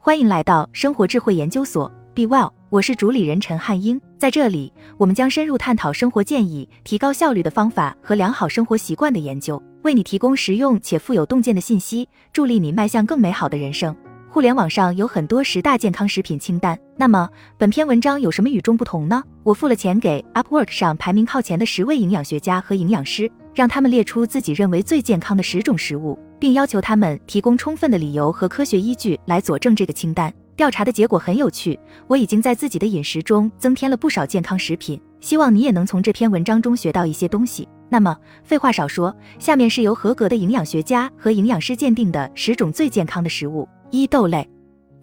欢迎来到生活智慧研究所，Be Well，我是主理人陈汉英。在这里，我们将深入探讨生活建议、提高效率的方法和良好生活习惯的研究，为你提供实用且富有洞见的信息，助力你迈向更美好的人生。互联网上有很多十大健康食品清单，那么本篇文章有什么与众不同呢？我付了钱给 Upwork 上排名靠前的十位营养学家和营养师，让他们列出自己认为最健康的十种食物，并要求他们提供充分的理由和科学依据来佐证这个清单。调查的结果很有趣，我已经在自己的饮食中增添了不少健康食品，希望你也能从这篇文章中学到一些东西。那么废话少说，下面是由合格的营养学家和营养师鉴定的十种最健康的食物。一豆类，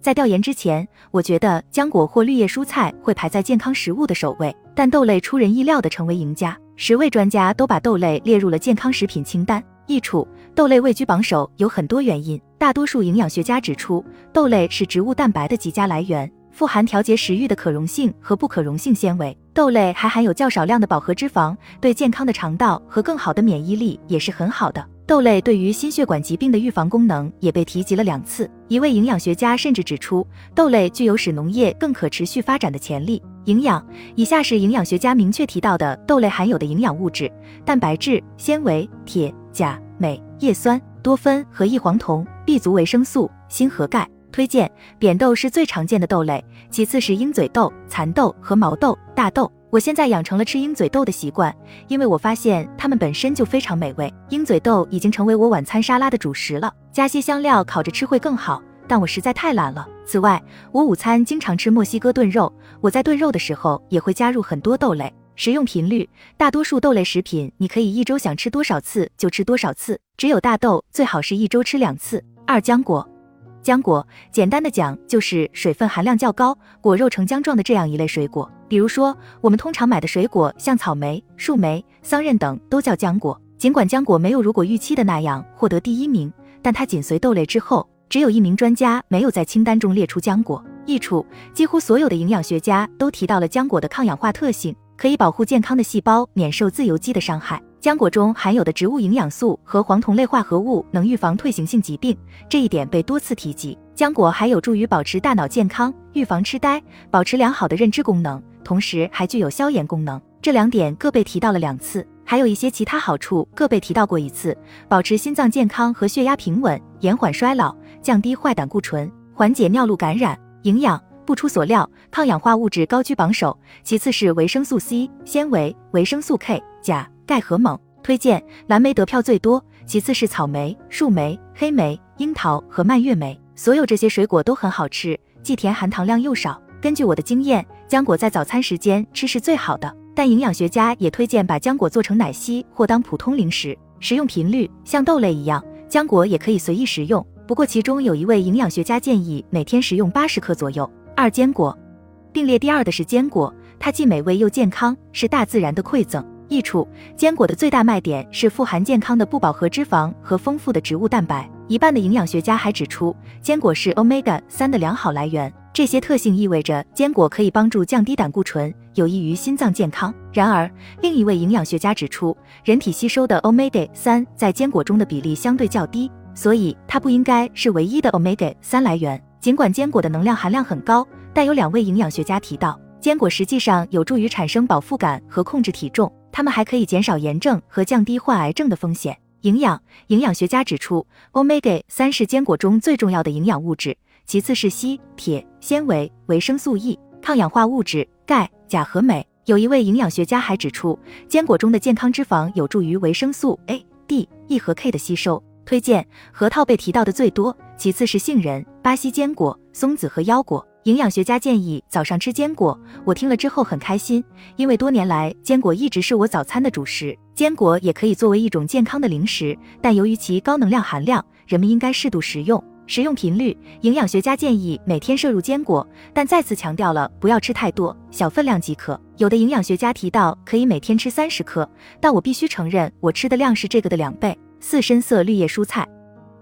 在调研之前，我觉得浆果或绿叶蔬菜会排在健康食物的首位，但豆类出人意料地成为赢家。十位专家都把豆类列入了健康食品清单。益处：豆类位居榜首有很多原因，大多数营养学家指出，豆类是植物蛋白的极佳来源，富含调节食欲的可溶性和不可溶性纤维。豆类还含有较少量的饱和脂肪，对健康的肠道和更好的免疫力也是很好的。豆类对于心血管疾病的预防功能也被提及了两次。一位营养学家甚至指出，豆类具有使农业更可持续发展的潜力。营养，以下是营养学家明确提到的豆类含有的营养物质：蛋白质、纤维、铁、钾、镁、叶酸、多酚和异黄酮、B 族维生素、锌和钙。推荐扁豆是最常见的豆类，其次是鹰嘴豆、蚕豆和毛豆、大豆。我现在养成了吃鹰嘴豆的习惯，因为我发现它们本身就非常美味。鹰嘴豆已经成为我晚餐沙拉的主食了，加些香料烤着吃会更好，但我实在太懒了。此外，我午餐经常吃墨西哥炖肉，我在炖肉的时候也会加入很多豆类。食用频率，大多数豆类食品你可以一周想吃多少次就吃多少次，只有大豆最好是一周吃两次。二浆果。浆果，简单的讲就是水分含量较高、果肉呈浆状的这样一类水果。比如说，我们通常买的水果，像草莓、树莓、桑葚等，都叫浆果。尽管浆果没有如果预期的那样获得第一名，但它紧随豆类之后。只有一名专家没有在清单中列出浆果。益处，几乎所有的营养学家都提到了浆果的抗氧化特性，可以保护健康的细胞免受自由基的伤害。浆果中含有的植物营养素和黄酮类化合物能预防退行性疾病，这一点被多次提及。浆果还有助于保持大脑健康、预防痴呆、保持良好的认知功能，同时还具有消炎功能。这两点各被提到了两次，还有一些其他好处各被提到过一次：保持心脏健康和血压平稳，延缓衰老，降低坏胆固醇，缓解尿路感染。营养不出所料，抗氧化物质高居榜首，其次是维生素 C、纤维、维生素 K、钾。钙和锰推荐蓝莓得票最多，其次是草莓、树莓、黑莓、樱桃和蔓越莓。所有这些水果都很好吃，既甜含糖量又少。根据我的经验，浆果在早餐时间吃是最好的，但营养学家也推荐把浆果做成奶昔或当普通零食。食用频率像豆类一样，浆果也可以随意食用，不过其中有一位营养学家建议每天食用八十克左右。二坚果并列第二的是坚果，它既美味又健康，是大自然的馈赠。益处：坚果的最大卖点是富含健康的不饱和脂肪和丰富的植物蛋白。一半的营养学家还指出，坚果是 omega 三的良好来源。这些特性意味着坚果可以帮助降低胆固醇，有益于心脏健康。然而，另一位营养学家指出，人体吸收的 omega 三在坚果中的比例相对较低，所以它不应该是唯一的 omega 三来源。尽管坚果的能量含量很高，但有两位营养学家提到，坚果实际上有助于产生饱腹感和控制体重。它们还可以减少炎症和降低患癌症的风险。营养营养学家指出，omega 三是坚果中最重要的营养物质，其次是硒、铁、纤维、维生素 E、抗氧化物质钙、钾和镁。有一位营养学家还指出，坚果中的健康脂肪有助于维生素 A、D、E 和 K 的吸收。推荐核桃被提到的最多，其次是杏仁、巴西坚果、松子和腰果。营养学家建议早上吃坚果，我听了之后很开心，因为多年来坚果一直是我早餐的主食。坚果也可以作为一种健康的零食，但由于其高能量含量，人们应该适度食用。食用频率，营养学家建议每天摄入坚果，但再次强调了不要吃太多，小分量即可。有的营养学家提到可以每天吃三十克，但我必须承认我吃的量是这个的两倍。四深色绿叶蔬菜，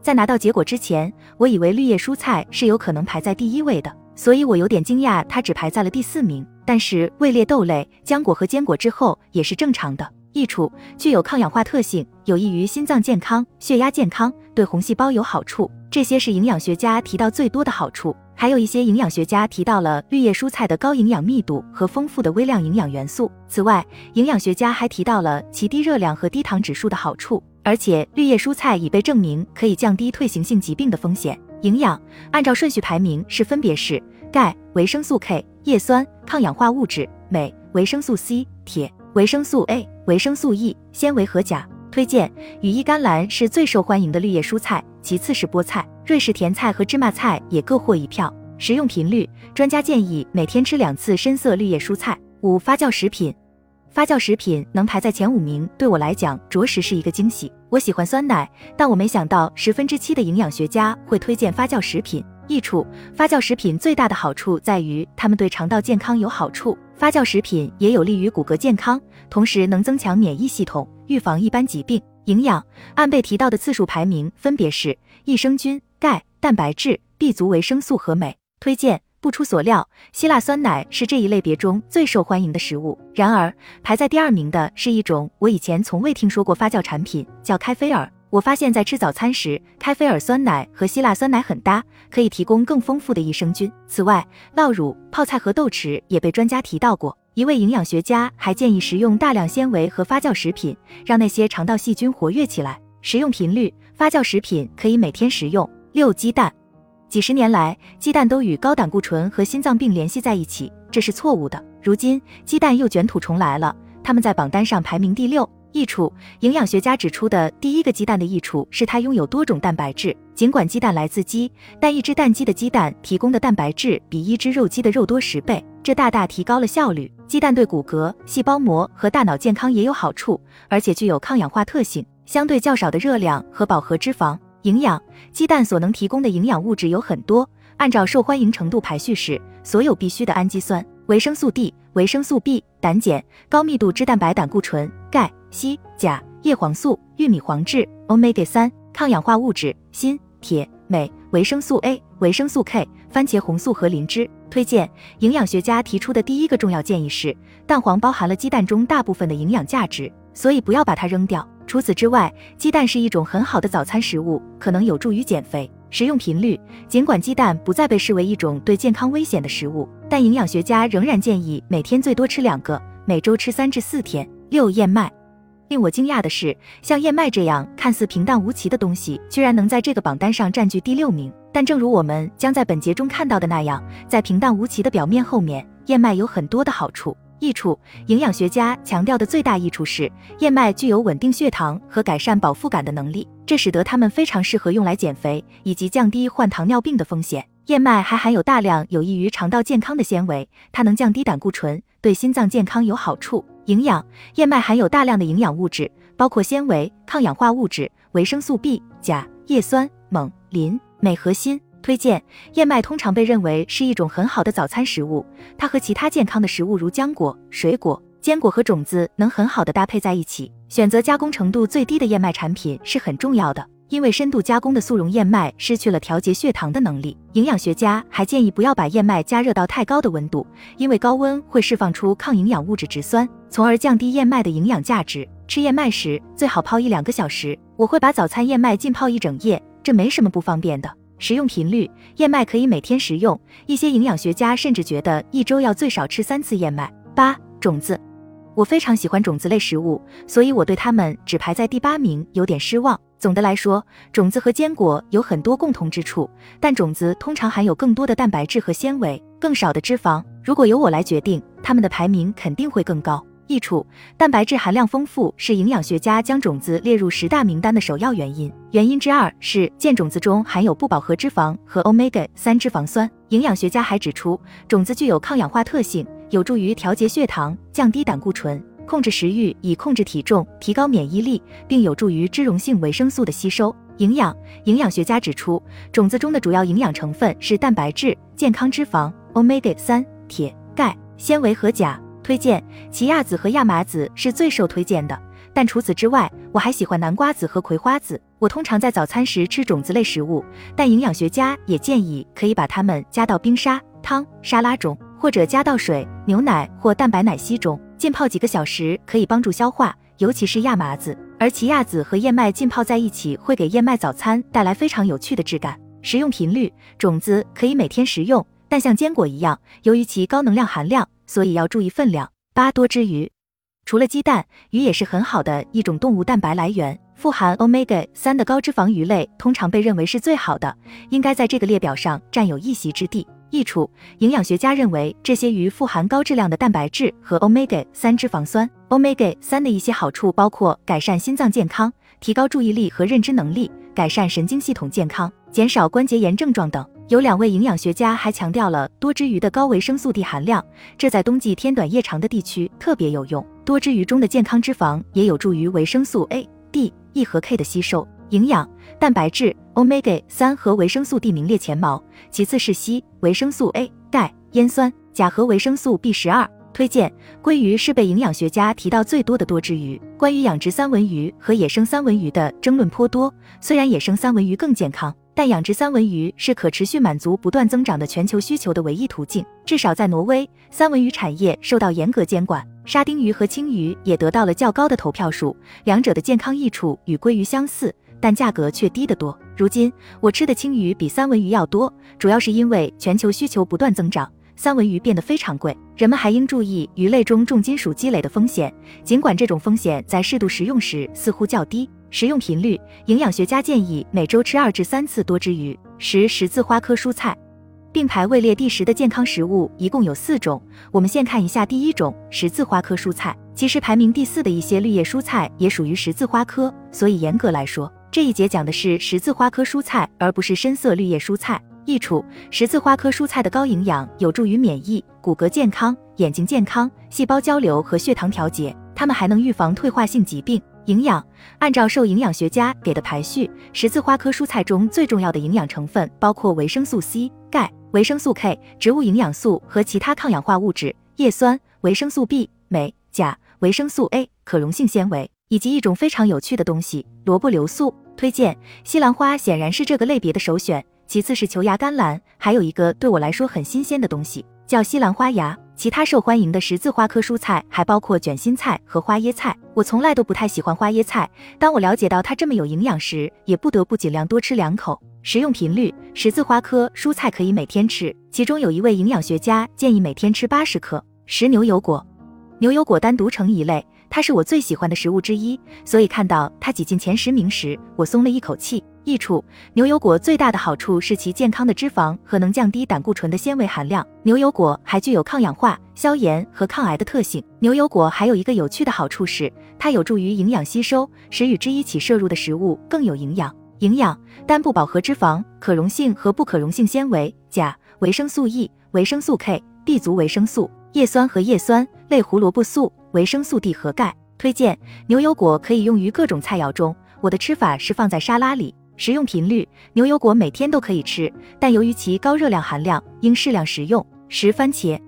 在拿到结果之前，我以为绿叶蔬菜是有可能排在第一位的。所以我有点惊讶，它只排在了第四名。但是位列豆类、浆果和坚果之后也是正常的。益处：具有抗氧化特性，有益于心脏健康、血压健康，对红细胞有好处。这些是营养学家提到最多的好处。还有一些营养学家提到了绿叶蔬菜的高营养密度和丰富的微量营养元素。此外，营养学家还提到了其低热量和低糖指数的好处。而且，绿叶蔬菜已被证明可以降低退行性疾病的风险。营养按照顺序排名是分别是钙、维生素 K、叶酸、抗氧化物质、镁、维生素 C、铁、维生素 A、维生素 E、纤维和钾。推荐羽衣甘蓝是最受欢迎的绿叶蔬菜，其次是菠菜、瑞士甜菜和芝麻菜也各获一票。食用频率，专家建议每天吃两次深色绿叶蔬菜。五发酵食品，发酵食品能排在前五名，对我来讲着实是一个惊喜。我喜欢酸奶，但我没想到十分之七的营养学家会推荐发酵食品。益处，发酵食品最大的好处在于它们对肠道健康有好处。发酵食品也有利于骨骼健康，同时能增强免疫系统，预防一般疾病。营养按被提到的次数排名分别是益生菌、钙、蛋白质、B 族维生素和镁。推荐不出所料，希腊酸奶是这一类别中最受欢迎的食物。然而排在第二名的是一种我以前从未听说过发酵产品，叫开菲尔。我发现，在吃早餐时，开菲尔酸奶和希腊酸奶很搭，可以提供更丰富的益生菌。此外，酪乳、泡菜和豆豉也被专家提到过。一位营养学家还建议食用大量纤维和发酵食品，让那些肠道细菌活跃起来。食用频率，发酵食品可以每天食用。六鸡蛋，几十年来，鸡蛋都与高胆固醇和心脏病联系在一起，这是错误的。如今，鸡蛋又卷土重来了，他们在榜单上排名第六。益处，营养学家指出的第一个鸡蛋的益处是它拥有多种蛋白质。尽管鸡蛋来自鸡，但一只蛋鸡的鸡蛋提供的蛋白质比一只肉鸡的肉多十倍，这大大提高了效率。鸡蛋对骨骼、细胞膜和大脑健康也有好处，而且具有抗氧化特性。相对较少的热量和饱和脂肪，营养鸡蛋所能提供的营养物质有很多。按照受欢迎程度排序是：所有必需的氨基酸、维生素 D、维生素 B、胆碱、高密度脂蛋白、胆固醇、钙。硒、钾、叶黄素、玉米黄质、omega 三、抗氧化物质、锌、铁、镁、维生素 A、维生素 K、番茄红素和磷脂。推荐营养学家提出的第一个重要建议是，蛋黄包含了鸡蛋中大部分的营养价值，所以不要把它扔掉。除此之外，鸡蛋是一种很好的早餐食物，可能有助于减肥。食用频率，尽管鸡蛋不再被视为一种对健康危险的食物，但营养学家仍然建议每天最多吃两个，每周吃三至四天。六燕麦。令我惊讶的是，像燕麦这样看似平淡无奇的东西，居然能在这个榜单上占据第六名。但正如我们将在本节中看到的那样，在平淡无奇的表面后面，燕麦有很多的好处、益处。营养学家强调的最大益处是，燕麦具有稳定血糖和改善饱腹感的能力，这使得它们非常适合用来减肥以及降低患糖尿病的风险。燕麦还含有大量有益于肠道健康的纤维，它能降低胆固醇，对心脏健康有好处。营养，燕麦含有大量的营养物质，包括纤维、抗氧化物质、维生素 B、钾、叶酸、锰、磷、镁和锌。推荐燕麦通常被认为是一种很好的早餐食物，它和其他健康的食物如浆果、水果、坚果和种子能很好的搭配在一起。选择加工程度最低的燕麦产品是很重要的。因为深度加工的速溶燕麦失去了调节血糖的能力，营养学家还建议不要把燕麦加热到太高的温度，因为高温会释放出抗营养物质植酸，从而降低燕麦的营养价值。吃燕麦时最好泡一两个小时。我会把早餐燕麦浸泡一整夜，这没什么不方便的。食用频率，燕麦可以每天食用，一些营养学家甚至觉得一周要最少吃三次燕麦。八种子，我非常喜欢种子类食物，所以我对它们只排在第八名有点失望。总的来说，种子和坚果有很多共同之处，但种子通常含有更多的蛋白质和纤维，更少的脂肪。如果由我来决定，它们的排名肯定会更高。益处：蛋白质含量丰富是营养学家将种子列入十大名单的首要原因。原因之二是见种子中含有不饱和脂肪和 omega 三脂肪酸。营养学家还指出，种子具有抗氧化特性，有助于调节血糖、降低胆固醇。控制食欲，以控制体重，提高免疫力，并有助于脂溶性维生素的吸收。营养营养学家指出，种子中的主要营养成分是蛋白质、健康脂肪、omega 三、铁、钙、纤维和钾。推荐奇亚籽和亚麻籽是最受推荐的，但除此之外，我还喜欢南瓜籽和葵花籽。我通常在早餐时吃种子类食物，但营养学家也建议可以把它们加到冰沙、汤、沙拉中，或者加到水、牛奶或蛋白奶昔中。浸泡几个小时可以帮助消化，尤其是亚麻籽。而奇亚籽和燕麦浸泡在一起，会给燕麦早餐带来非常有趣的质感。食用频率：种子可以每天食用，但像坚果一样，由于其高能量含量，所以要注意分量。八多吃鱼，除了鸡蛋，鱼也是很好的一种动物蛋白来源。富含 omega 三的高脂肪鱼类通常被认为是最好的，应该在这个列表上占有一席之地。益处：营养学家认为这些鱼富含高质量的蛋白质和 omega 三脂肪酸。omega 三的一些好处包括改善心脏健康、提高注意力和认知能力、改善神经系统健康、减少关节炎症状等。有两位营养学家还强调了多汁鱼的高维生素 D 含量，这在冬季天短夜长的地区特别有用。多汁鱼中的健康脂肪也有助于维生素 A、D。E 和 K 的吸收，营养蛋白质 Omega 三和维生素 D 名列前茅，其次是硒、维生素 A、钙、烟酸、钾和维生素 B 十二。推荐鲑鱼是被营养学家提到最多的多汁鱼。关于养殖三文鱼和野生三文鱼的争论颇多，虽然野生三文鱼更健康。但养殖三文鱼是可持续满足不断增长的全球需求的唯一途径。至少在挪威，三文鱼产业受到严格监管。沙丁鱼和青鱼也得到了较高的投票数，两者的健康益处与鲑鱼相似，但价格却低得多。如今我吃的青鱼比三文鱼要多，主要是因为全球需求不断增长，三文鱼变得非常贵。人们还应注意鱼类中重金属积累的风险，尽管这种风险在适度食用时似乎较低。食用频率，营养学家建议每周吃二至三次多汁鱼。十十字花科蔬菜，并排位列第十的健康食物一共有四种。我们先看一下第一种十字花科蔬菜。其实排名第四的一些绿叶蔬菜也属于十字花科，所以严格来说，这一节讲的是十字花科蔬菜，而不是深色绿叶蔬菜。益处：十字花科蔬菜的高营养有助于免疫、骨骼健康、眼睛健康、细胞交流和血糖调节。它们还能预防退化性疾病。营养按照受营养学家给的排序，十字花科蔬菜中最重要的营养成分包括维生素 C、钙、维生素 K、植物营养素和其他抗氧化物质、叶酸、维生素 B、镁、钾、维生素 A、可溶性纤维，以及一种非常有趣的东西——萝卜硫素。推荐西兰花显然是这个类别的首选，其次是球芽甘蓝，还有一个对我来说很新鲜的东西，叫西兰花芽。其他受欢迎的十字花科蔬菜还包括卷心菜和花椰菜。我从来都不太喜欢花椰菜，当我了解到它这么有营养时，也不得不尽量多吃两口。食用频率：十字花科蔬菜可以每天吃，其中有一位营养学家建议每天吃八十克。食牛油果，牛油果单独成一类，它是我最喜欢的食物之一，所以看到它挤进前十名时，我松了一口气。益处：牛油果最大的好处是其健康的脂肪和能降低胆固醇的纤维含量。牛油果还具有抗氧化、消炎和抗癌的特性。牛油果还有一个有趣的好处是，它有助于营养吸收，使与之一起摄入的食物更有营养。营养：单不饱和脂肪、可溶性和不可溶性纤维、钾、维生素 E、维生素 K、B 族维生素、叶酸和叶酸类胡萝卜素、维生素 D 和钙。推荐牛油果可以用于各种菜肴中，我的吃法是放在沙拉里。食用频率：牛油果每天都可以吃，但由于其高热量含量，应适量食用。十番茄，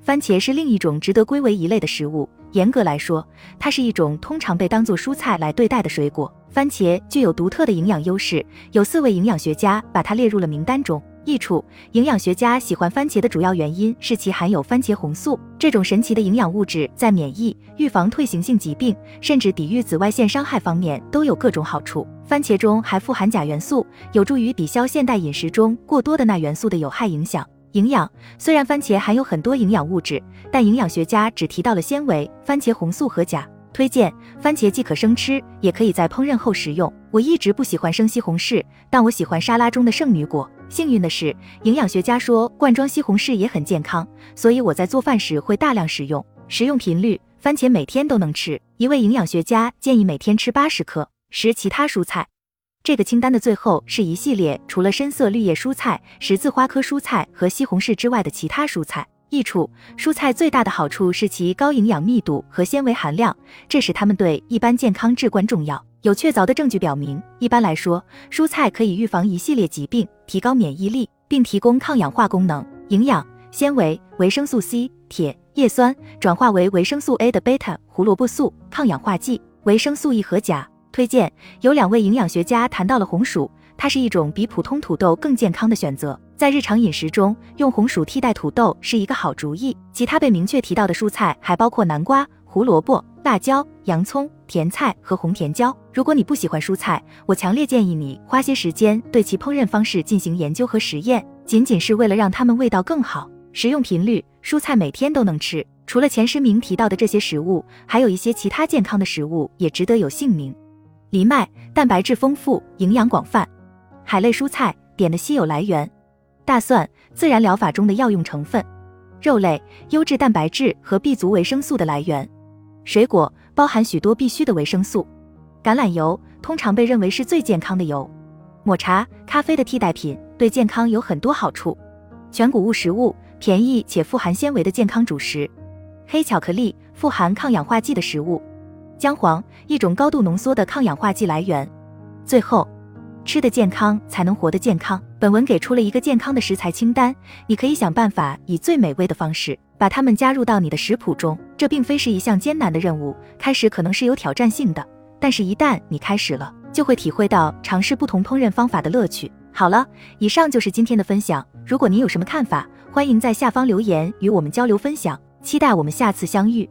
番茄是另一种值得归为一类的食物。严格来说，它是一种通常被当作蔬菜来对待的水果。番茄具有独特的营养优势，有四位营养学家把它列入了名单中。益处：营养学家喜欢番茄的主要原因是其含有番茄红素，这种神奇的营养物质在免疫、预防退行性疾病，甚至抵御紫外线伤害方面都有各种好处。番茄中还富含钾元素，有助于抵消现代饮食中过多的钠元素的有害影响。营养：虽然番茄含有很多营养物质，但营养学家只提到了纤维、番茄红素和钾。推荐番茄既可生吃，也可以在烹饪后食用。我一直不喜欢生西红柿，但我喜欢沙拉中的圣女果。幸运的是，营养学家说罐装西红柿也很健康，所以我在做饭时会大量食用。食用频率：番茄每天都能吃。一位营养学家建议每天吃八十克。食其他蔬菜。这个清单的最后是一系列除了深色绿叶蔬菜、十字花科蔬菜和西红柿之外的其他蔬菜。益处：蔬菜最大的好处是其高营养密度和纤维含量，这使它们对一般健康至关重要。有确凿的证据表明，一般来说，蔬菜可以预防一系列疾病，提高免疫力，并提供抗氧化功能。营养：纤维、维生素 C、铁、叶酸转化为维生素 A 的贝塔胡萝卜素、抗氧化剂、维生素 E 和钾。推荐有两位营养学家谈到了红薯，它是一种比普通土豆更健康的选择。在日常饮食中，用红薯替代土豆是一个好主意。其他被明确提到的蔬菜还包括南瓜、胡萝卜、辣椒、洋葱、甜菜和红甜椒。如果你不喜欢蔬菜，我强烈建议你花些时间对其烹饪方式进行研究和实验，仅仅是为了让它们味道更好。食用频率：蔬菜每天都能吃。除了前十名提到的这些食物，还有一些其他健康的食物也值得有姓名。藜麦蛋白质丰富，营养广泛。海类蔬菜碘的稀有来源。大蒜自然疗法中的药用成分。肉类优质蛋白质和 B 族维生素的来源。水果包含许多必需的维生素。橄榄油通常被认为是最健康的油。抹茶咖啡的替代品，对健康有很多好处。全谷物食物便宜且富含纤维的健康主食。黑巧克力富含抗氧化剂的食物，姜黄一种高度浓缩的抗氧化剂来源。最后，吃的健康才能活得健康。本文给出了一个健康的食材清单，你可以想办法以最美味的方式把它们加入到你的食谱中。这并非是一项艰难的任务，开始可能是有挑战性的，但是一旦你开始了，就会体会到尝试不同烹饪方法的乐趣。好了，以上就是今天的分享。如果您有什么看法，欢迎在下方留言与我们交流分享。期待我们下次相遇。